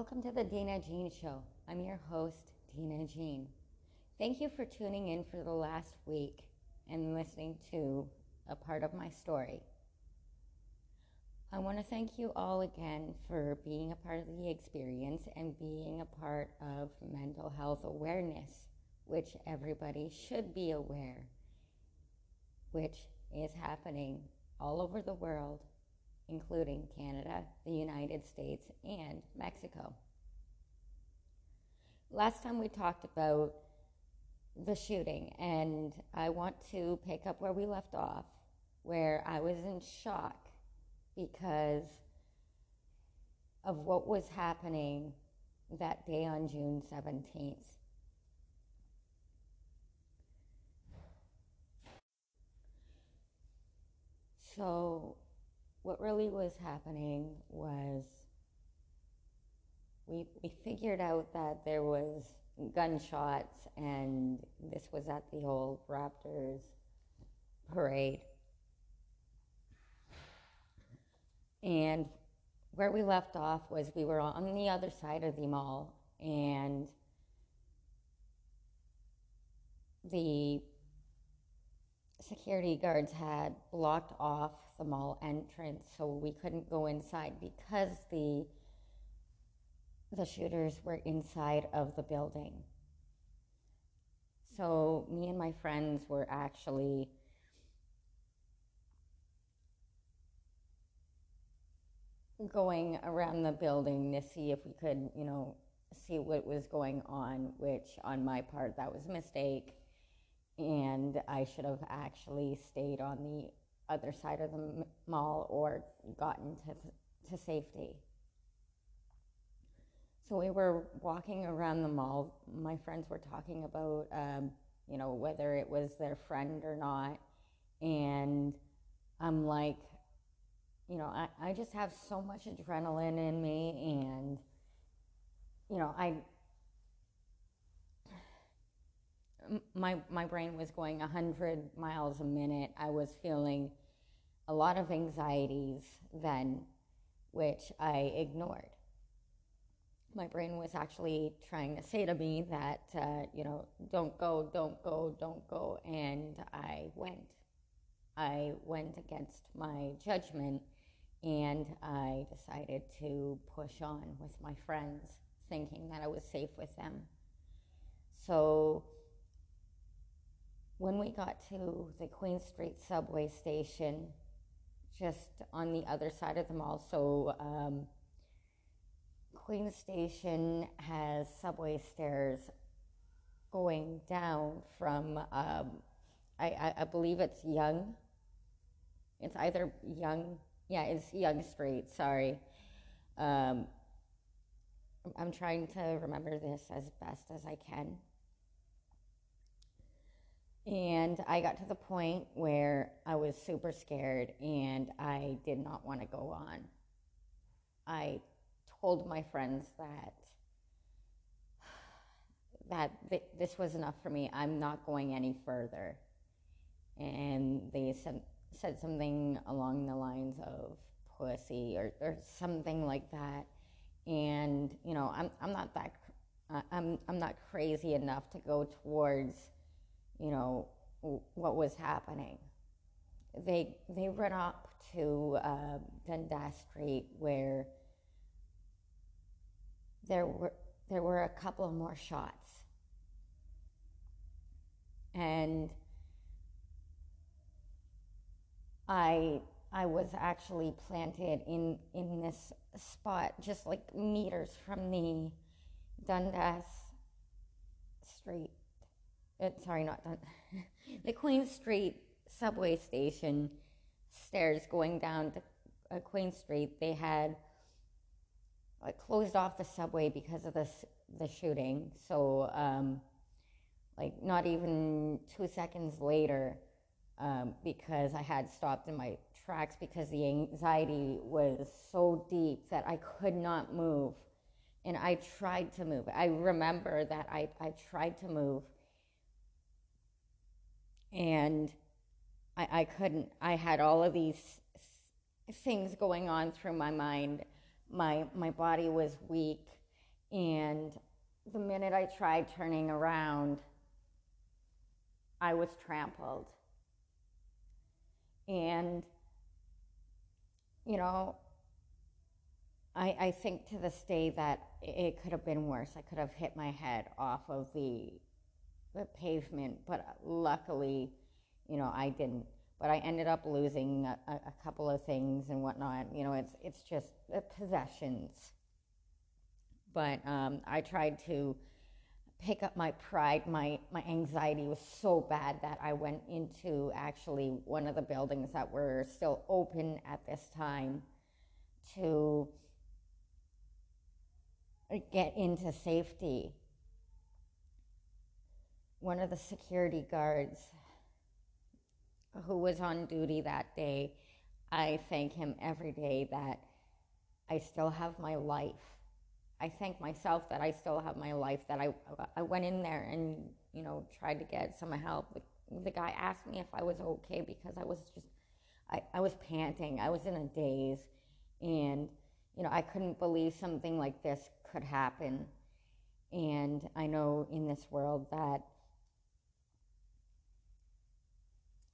Welcome to the Deanna Jean Show. I'm your host, Deanna Jean. Thank you for tuning in for the last week and listening to a part of my story. I want to thank you all again for being a part of the experience and being a part of mental health awareness, which everybody should be aware, which is happening all over the world including Canada, the United States, and Mexico. Last time we talked about the shooting, and I want to pick up where we left off, where I was in shock because of what was happening that day on June 17th. So, what really was happening was we, we figured out that there was gunshots and this was at the old Raptors parade. And where we left off was we were on the other side of the mall and the security guards had blocked off the mall entrance so we couldn't go inside because the the shooters were inside of the building. So me and my friends were actually going around the building to see if we could, you know, see what was going on, which on my part that was a mistake and I should have actually stayed on the other side of the mall or gotten to, to safety. So we were walking around the mall. My friends were talking about, um, you know, whether it was their friend or not. And I'm like, you know, I, I just have so much adrenaline in me. And, you know, I, my my brain was going 100 miles a minute. I was feeling a lot of anxieties then, which I ignored. My brain was actually trying to say to me that, uh, you know, don't go, don't go, don't go. And I went. I went against my judgment and I decided to push on with my friends, thinking that I was safe with them. So when we got to the Queen Street subway station, just on the other side of the mall, so um, Queen Station has subway stairs going down from, um, I, I, I, believe it's Yonge. It's either Yonge, yeah, it's Yonge Street, sorry. Um, I'm trying to remember this as best as I can. And I got to the point where I was super scared and I did not want to go on. I told my friends that that th- this was enough for me. I'm not going any further. And they said, said something along the lines of pussy or, or something like that. And, you know, I'm, I'm not that, I'm, I'm not crazy enough to go towards you know, what was happening. They, they ran up to uh, Dundas Street where there were, there were a couple more shots. And I, I was actually planted in, in this spot just like meters from the Dundas Street uh, sorry, not done. the Queen Street subway station stairs going down to uh, Queen Street, they had like closed off the subway because of this the shooting. So, um, like, not even two seconds later, um, because I had stopped in my tracks because the anxiety was so deep that I could not move. And I tried to move. I remember that I, I tried to move and I, I couldn't. I had all of these things going on through my mind. My my body was weak, And the minute I tried turning around, I was trampled. And, you know, I, I think to this day that it could have been worse. I could have hit my head off of the, the pavement, but luckily, you know, I didn't. But I ended up losing a, a couple of things and whatnot. You know, it's it's just possessions. But um, I tried to pick up my pride. My my anxiety was so bad that I went into actually one of the buildings that were still open at this time to get into safety. One of the security guards who was on duty that day, I thank him every day that I still have my life. I thank myself that I still have my life, that I, I went in there and, you know, tried to get some help. The, the guy asked me if I was okay because I was just, I, I was panting. I was in a daze. And, you know, I couldn't believe something like this could happen. And I know in this world that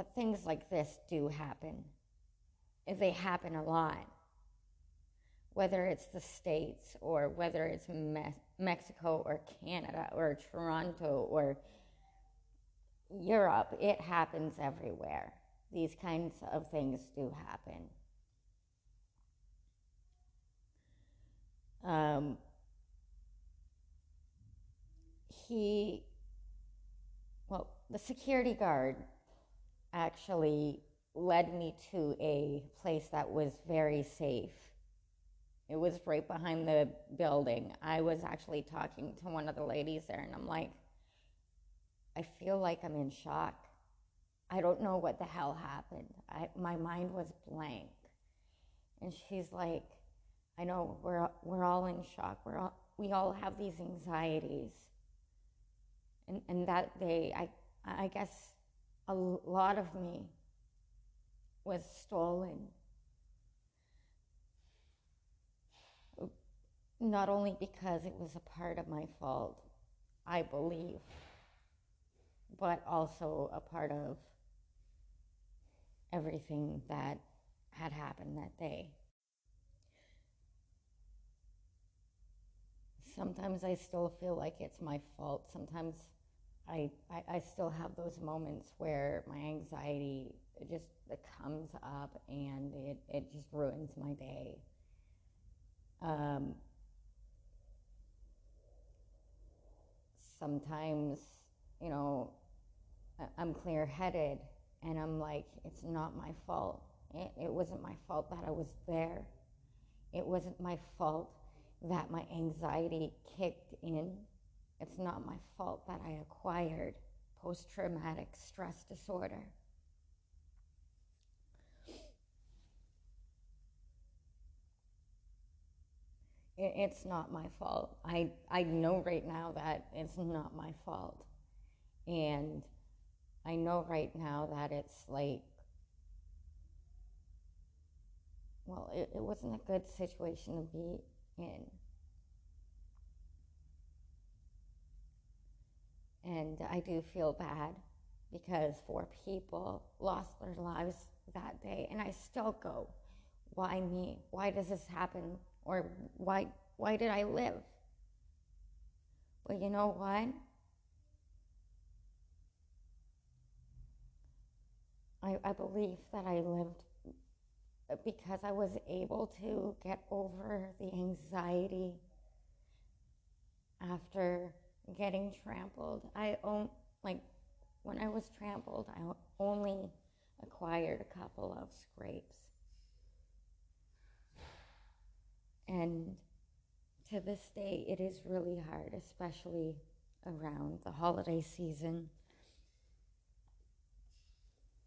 that things like this do happen. If They happen a lot. Whether it's the States or whether it's Me- Mexico or Canada or Toronto or Europe, it happens everywhere. These kinds of things do happen. Um, he, well, the security guard actually led me to a place that was very safe. It was right behind the building. I was actually talking to one of the ladies there, and I'm like, I feel like I'm in shock. I don't know what the hell happened. I, my mind was blank. And she's like, I know we're, we're all in shock. We're all, we all have these anxieties. And, and that day, I, I guess a lot of me was stolen. Not only because it was a part of my fault, I believe, but also a part of everything that had happened that day. Sometimes I still feel like it's my fault. Sometimes I, I, I still have those moments where my anxiety just comes up and it, it just ruins my day. Um, sometimes, you know, I'm clear headed and I'm like, it's not my fault. It, it wasn't my fault that I was there. It wasn't my fault that my anxiety kicked in it's not my fault that I acquired post traumatic stress disorder. It's not my fault. I, I know right now that it's not my fault. And I know right now that it's like, well, it, it wasn't a good situation to be in. And I do feel bad because four people lost their lives that day. And I still go, why me? Why does this happen? Or why, why did I live? But you know what? I, I believe that I lived because I was able to get over the anxiety after getting trampled. I own like when I was trampled, I only acquired a couple of scrapes. And to this day, it is really hard, especially around the holiday season.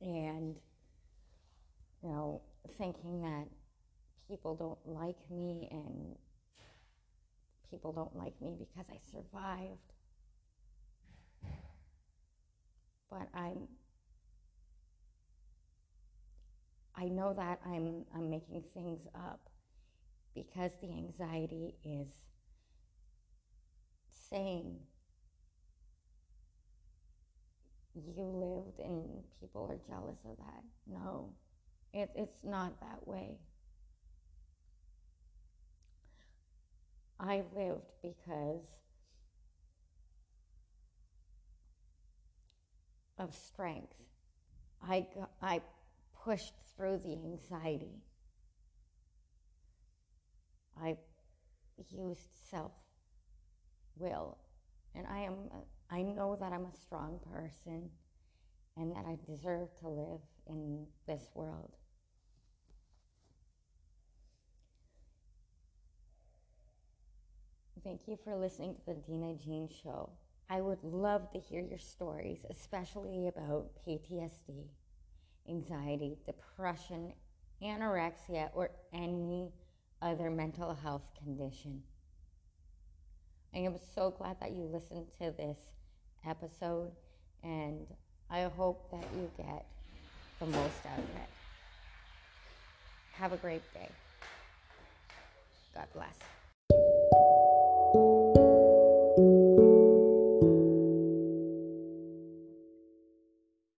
And, you know, thinking that people don't like me and people don't like me because I survived. But I'm I know that I'm I'm making things up because the anxiety is saying you lived and people are jealous of that. No, it, it's not that way. I lived because of strength. I, I pushed through the anxiety. I used self will. And I am, I know that I'm a strong person and that I deserve to live in this world. Thank you for listening to the Deanna Jean Show. I would love to hear your stories, especially about PTSD, anxiety, depression, anorexia, or any other mental health condition. I am so glad that you listened to this episode, and I hope that you get the most out of it. Have a great day. God bless.